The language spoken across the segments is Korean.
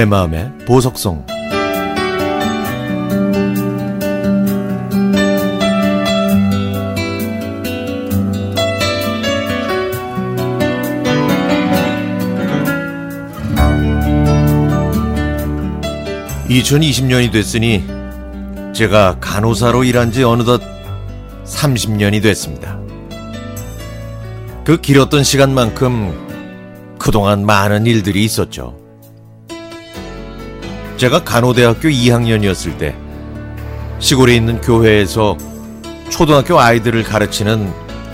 내 마음의 보석성 (2020년이) 됐으니 제가 간호사로 일한 지 어느덧 30년이 됐습니다. 그 길었던 시간만큼 그동안 많은 일들이 있었죠. 제가 간호대학교 2학년이었을 때 시골에 있는 교회에서 초등학교 아이들을 가르치는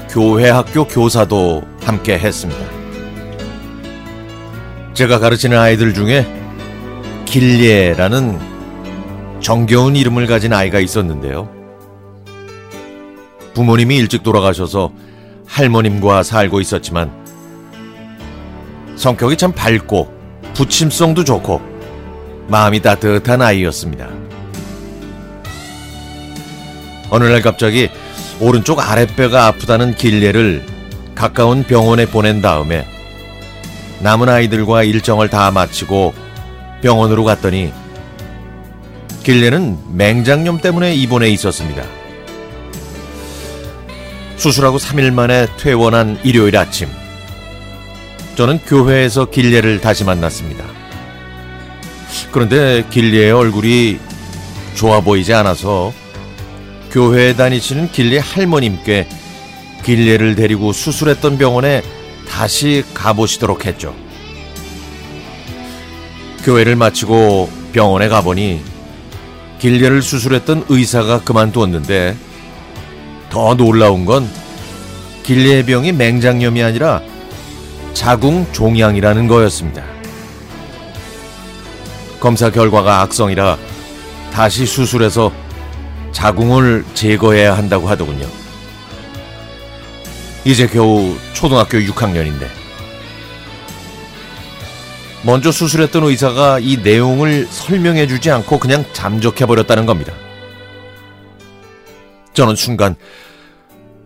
교회 학교 교사도 함께 했습니다. 제가 가르치는 아이들 중에 길예라는 정겨운 이름을 가진 아이가 있었는데요. 부모님이 일찍 돌아가셔서 할머님과 살고 있었지만 성격이 참 밝고 부침성도 좋고 마음이 따뜻한 아이였습니다. 어느 날 갑자기 오른쪽 아랫배가 아프다는 길례를 가까운 병원에 보낸 다음에 남은 아이들과 일정을 다 마치고 병원으로 갔더니 길례는 맹장염 때문에 입원해 있었습니다. 수술하고 3일 만에 퇴원한 일요일 아침 저는 교회에서 길례를 다시 만났습니다. 그런데 길리의 얼굴이 좋아 보이지 않아서 교회에 다니시는 길리 할머님께 길리를 데리고 수술했던 병원에 다시 가보시도록 했죠. 교회를 마치고 병원에 가보니 길리를 수술했던 의사가 그만두었는데 더 놀라운 건 길리의 병이 맹장염이 아니라 자궁 종양이라는 거였습니다. 검사 결과가 악성이라 다시 수술해서 자궁을 제거해야 한다고 하더군요. 이제 겨우 초등학교 6학년인데. 먼저 수술했던 의사가 이 내용을 설명해 주지 않고 그냥 잠적해 버렸다는 겁니다. 저는 순간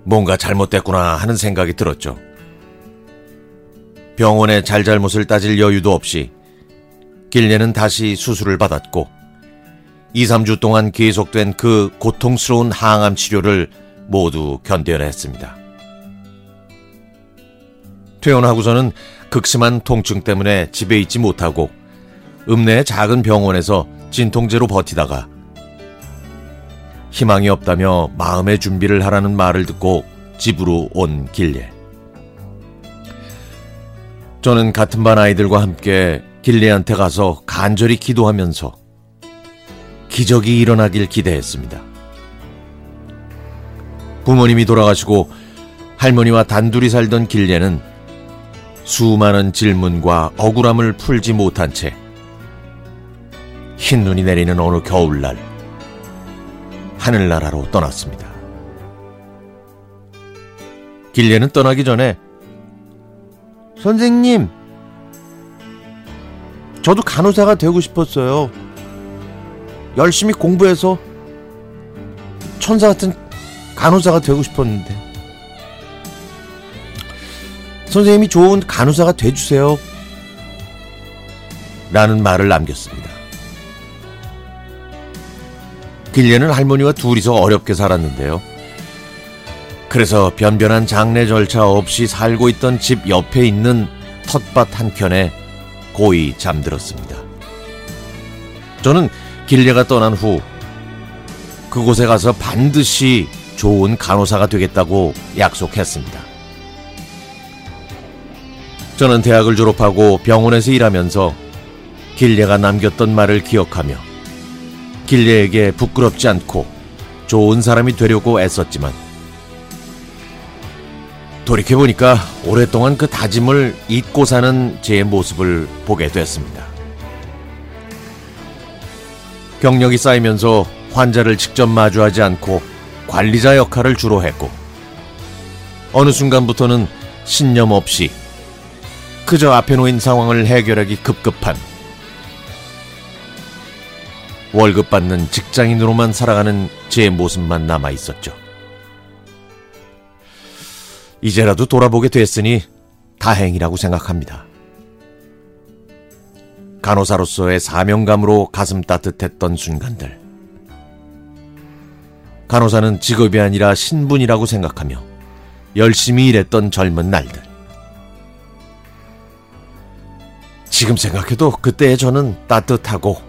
뭔가 잘못됐구나 하는 생각이 들었죠. 병원의 잘잘못을 따질 여유도 없이 길례는 다시 수술을 받았고 2, 3주 동안 계속된 그 고통스러운 항암 치료를 모두 견뎌냈습니다. 퇴원하고서는 극심한 통증 때문에 집에 있지 못하고 읍내의 작은 병원에서 진통제로 버티다가 희망이 없다며 마음의 준비를 하라는 말을 듣고 집으로 온 길례. 저는 같은 반 아이들과 함께 길리한테 가서 간절히 기도하면서 기적이 일어나길 기대했습니다. 부모님이 돌아가시고 할머니와 단둘이 살던 길리는 수많은 질문과 억울함을 풀지 못한 채 흰눈이 내리는 어느 겨울날 하늘나라로 떠났습니다. 길리는 떠나기 전에 선생님 저도 간호사가 되고 싶었어요. 열심히 공부해서 천사 같은 간호사가 되고 싶었는데. 선생님이 좋은 간호사가 돼주세요. 라는 말을 남겼습니다. 길리는 할머니와 둘이서 어렵게 살았는데요. 그래서 변변한 장례 절차 없이 살고 있던 집 옆에 있는 텃밭 한켠에 고이 잠들었습니다. 저는 길례가 떠난 후 그곳에 가서 반드시 좋은 간호사가 되겠다고 약속했습니다. 저는 대학을 졸업하고 병원에서 일하면서 길례가 남겼던 말을 기억하며 길례에게 부끄럽지 않고 좋은 사람이 되려고 애썼지만 돌이켜보니까 오랫동안 그 다짐을 잊고 사는 제 모습을 보게 됐습니다. 경력이 쌓이면서 환자를 직접 마주하지 않고 관리자 역할을 주로 했고, 어느 순간부터는 신념 없이 그저 앞에 놓인 상황을 해결하기 급급한 월급 받는 직장인으로만 살아가는 제 모습만 남아 있었죠. 이제라도 돌아보게 됐으니 다행이라고 생각합니다. 간호사로서의 사명감으로 가슴 따뜻했던 순간들. 간호사는 직업이 아니라 신분이라고 생각하며 열심히 일했던 젊은 날들. 지금 생각해도 그때의 저는 따뜻하고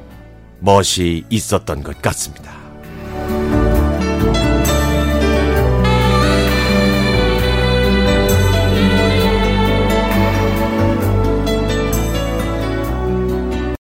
멋이 있었던 것 같습니다.